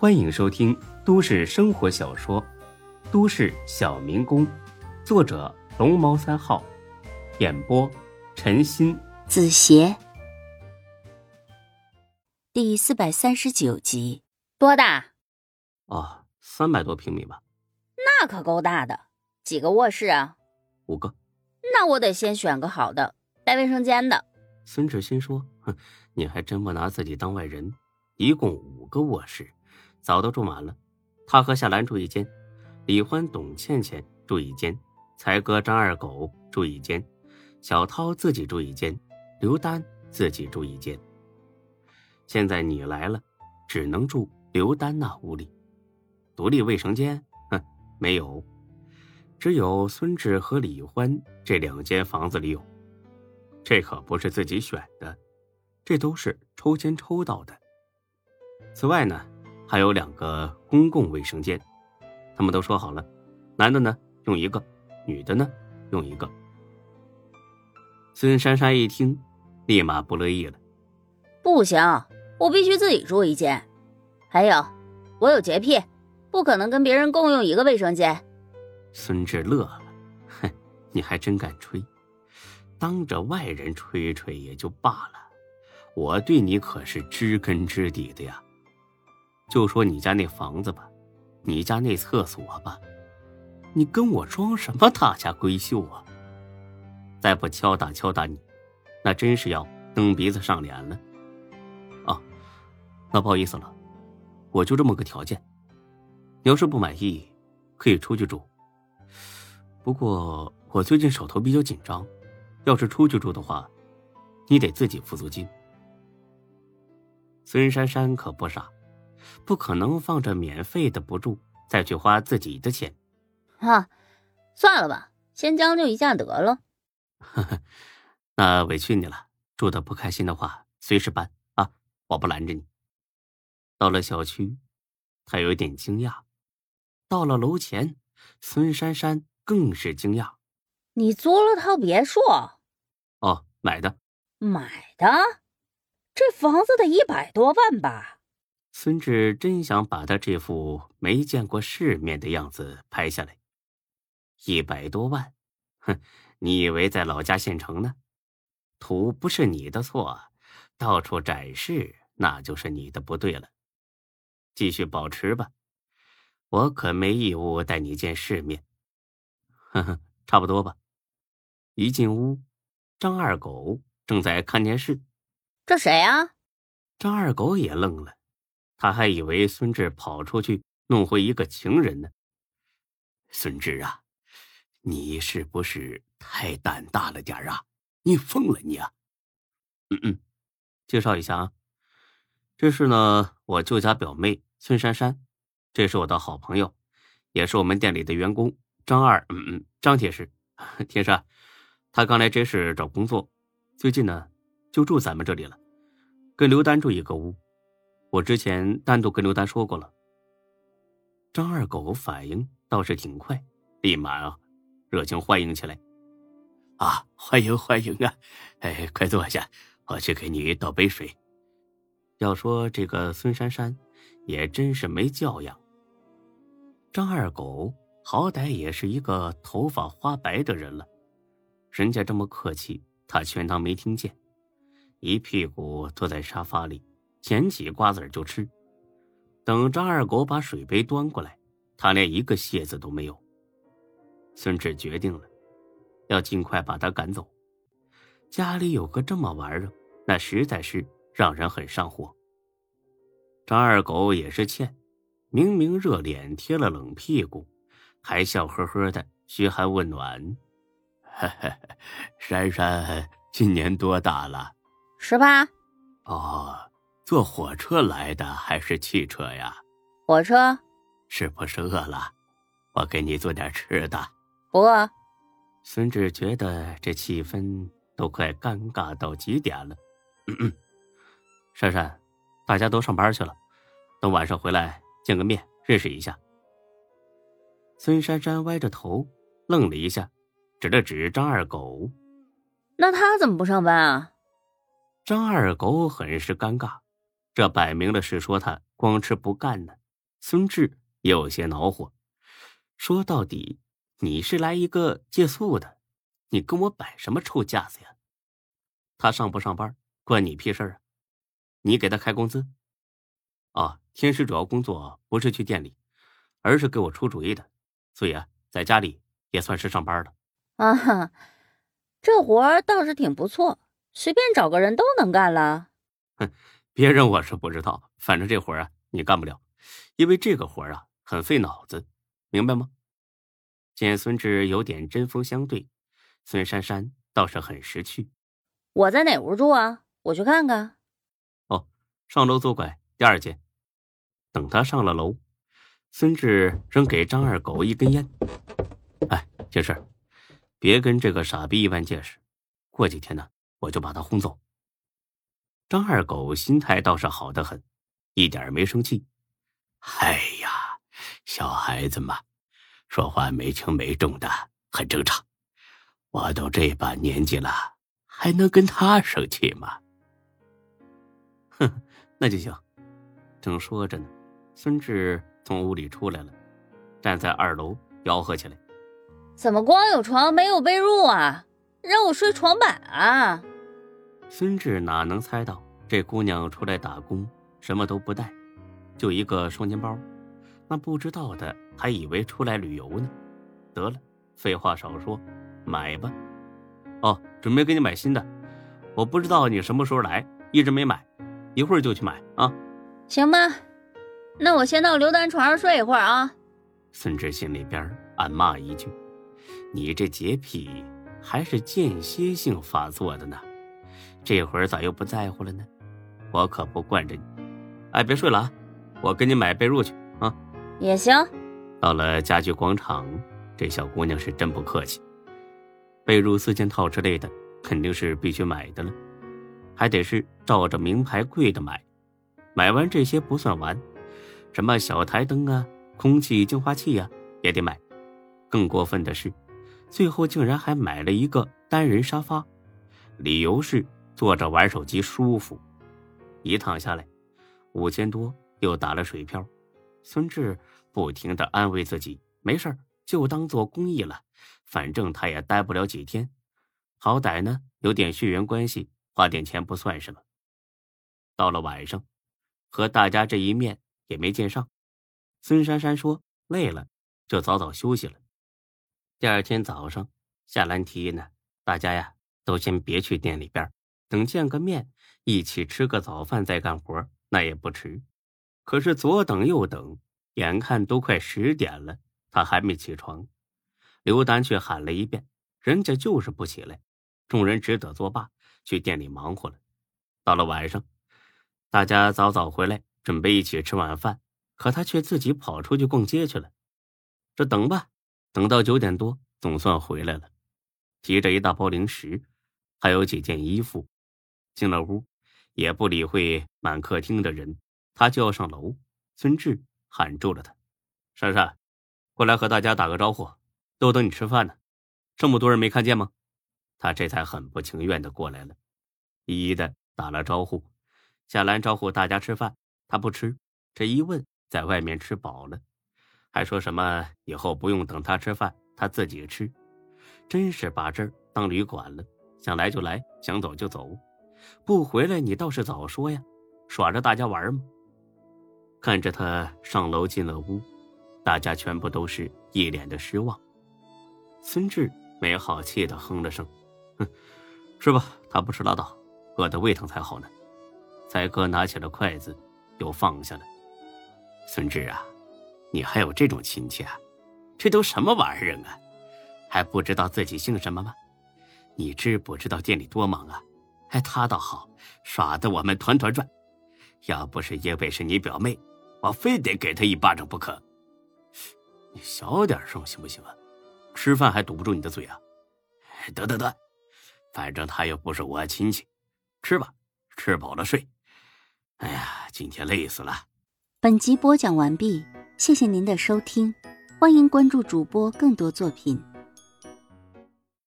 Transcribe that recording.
欢迎收听都市生活小说《都市小民工》，作者龙猫三号，演播陈鑫、子邪，第四百三十九集。多大？啊，三百多平米吧。那可够大的。几个卧室啊？五个。那我得先选个好的，带卫生间的。孙志新说：“哼，你还真不拿自己当外人。一共五个卧室，早都住满了。他和夏兰住一间，李欢、董倩倩住一间，才哥、张二狗住一间，小涛自己住一间，刘丹自己住一间。现在你来了，只能住刘丹那屋里。独立卫生间，哼，没有。”只有孙志和李欢这两间房子里有，这可不是自己选的，这都是抽签抽到的。此外呢，还有两个公共卫生间，他们都说好了，男的呢用一个，女的呢用一个。孙珊珊一听，立马不乐意了：“不行，我必须自己住一间。还有，我有洁癖，不可能跟别人共用一个卫生间。”孙志乐了，哼，你还真敢吹！当着外人吹吹也就罢了，我对你可是知根知底的呀。就说你家那房子吧，你家那厕所吧，你跟我装什么大家闺秀啊？再不敲打敲打你，那真是要蹬鼻子上脸了。啊，那不好意思了，我就这么个条件，你要是不满意，可以出去住。不过我最近手头比较紧张，要是出去住的话，你得自己付租金。孙珊珊可不傻，不可能放着免费的不住，再去花自己的钱。啊，算了吧，先将就一下得了。呵呵，那委屈你了。住的不开心的话，随时搬啊，我不拦着你。到了小区，他有点惊讶。到了楼前，孙珊珊。更是惊讶，你租了套别墅？哦，买的。买的？这房子得一百多万吧？孙志真想把他这副没见过世面的样子拍下来。一百多万？哼，你以为在老家县城呢？土不是你的错，到处展示那就是你的不对了。继续保持吧，我可没义务带你见世面。呵呵，差不多吧。一进屋，张二狗正在看电视。这谁啊？张二狗也愣了，他还以为孙志跑出去弄回一个情人呢。孙志啊，你是不是太胆大了点啊？你疯了你啊！嗯嗯，介绍一下啊，这是呢我舅家表妹孙珊珊，这是我的好朋友，也是我们店里的员工。张二，嗯嗯，张铁石，铁石，他刚来这市找工作，最近呢就住咱们这里了，跟刘丹住一个屋。我之前单独跟刘丹说过了。张二狗反应倒是挺快，立马啊热情欢迎起来。啊，欢迎欢迎啊！哎，快坐下，我去给你倒杯水。要说这个孙珊珊，也真是没教养。张二狗。好歹也是一个头发花白的人了，人家这么客气，他全当没听见，一屁股坐在沙发里，捡起瓜子就吃。等张二狗把水杯端过来，他连一个谢字都没有。孙志决定了，要尽快把他赶走。家里有个这么玩意儿，那实在是让人很上火。张二狗也是欠，明明热脸贴了冷屁股。还笑呵呵的嘘寒问暖，珊珊今年多大了？十八。哦，坐火车来的还是汽车呀？火车。是不是饿了？我给你做点吃的。不饿。孙志觉得这气氛都快尴尬到极点了。嗯嗯，珊珊，大家都上班去了，等晚上回来见个面，认识一下。孙珊珊歪着头，愣了一下，指了指张二狗：“那他怎么不上班啊？”张二狗很是尴尬，这摆明了是说他光吃不干呢。孙志有些恼火，说到底，你是来一个借宿的，你跟我摆什么臭架子呀？他上不上班关你屁事啊？你给他开工资？啊，天师主要工作不是去店里，而是给我出主意的，所以啊，在家里也算是上班了。啊哈，这活儿倒是挺不错，随便找个人都能干了。哼，别人我是不知道，反正这活儿啊，你干不了，因为这个活儿啊很费脑子，明白吗？见孙志有点针锋相对，孙珊珊倒是很识趣。我在哪屋住啊？我去看看。哦，上楼左拐。第二间，等他上了楼，孙志扔给张二狗一根烟。哎，这事别跟这个傻逼一般见识。过几天呢，我就把他轰走。张二狗心态倒是好的很，一点没生气。哎呀，小孩子嘛，说话没轻没重的，很正常。我都这把年纪了，还能跟他生气吗？哼，那就行。正说着呢，孙志从屋里出来了，站在二楼吆喝起来：“怎么光有床没有被褥啊？让我睡床板啊！”孙志哪能猜到这姑娘出来打工什么都不带，就一个双肩包，那不知道的还以为出来旅游呢。得了，废话少说，买吧。哦，准备给你买新的，我不知道你什么时候来，一直没买，一会儿就去买啊。行吧，那我先到刘丹床上睡一会儿啊。孙志心里边暗骂一句：“你这洁癖还是间歇性发作的呢，这会儿咋又不在乎了呢？我可不惯着你。哎，别睡了啊，我给你买被褥去啊。也行。到了家具广场，这小姑娘是真不客气，被褥、四件套之类的肯定是必须买的了，还得是照着名牌贵的买。买完这些不算完，什么小台灯啊、空气净化器呀也得买。更过分的是，最后竟然还买了一个单人沙发，理由是坐着玩手机舒服。一趟下来，五千多又打了水漂。孙志不停的安慰自己：“没事就当做公益了，反正他也待不了几天，好歹呢有点血缘关系，花点钱不算什么。”到了晚上。和大家这一面也没见上，孙珊珊说累了，就早早休息了。第二天早上，夏兰提议呢，大家呀都先别去店里边，等见个面，一起吃个早饭再干活，那也不迟。可是左等右等，眼看都快十点了，他还没起床。刘丹却喊了一遍，人家就是不起来，众人只得作罢，去店里忙活了。到了晚上。大家早早回来，准备一起吃晚饭，可他却自己跑出去逛街去了。这等吧，等到九点多，总算回来了，提着一大包零食，还有几件衣服，进了屋，也不理会满客厅的人，他就要上楼。孙志喊住了他：“珊珊，过来和大家打个招呼，都等你吃饭呢。这么多人没看见吗？”他这才很不情愿的过来了，一一的打了招呼。夏兰招呼大家吃饭，他不吃。这一问，在外面吃饱了，还说什么以后不用等他吃饭，他自己吃。真是把这儿当旅馆了，想来就来，想走就走，不回来你倒是早说呀，耍着大家玩吗？看着他上楼进了屋，大家全部都是一脸的失望。孙志没好气的哼了声：“哼，吃吧，他不吃拉倒，饿得胃疼才好呢。”才哥拿起了筷子，又放下了。孙志啊，你还有这种亲戚啊？这都什么玩意儿啊？还不知道自己姓什么吗？你知不知道店里多忙啊？哎，他倒好，耍得我们团团转。要不是因为是你表妹，我非得给他一巴掌不可。你小点声行不行啊？吃饭还堵不住你的嘴啊？得得得，反正他又不是我亲戚，吃吧，吃饱了睡。哎呀，今天累死了。本集播讲完毕，谢谢您的收听，欢迎关注主播更多作品。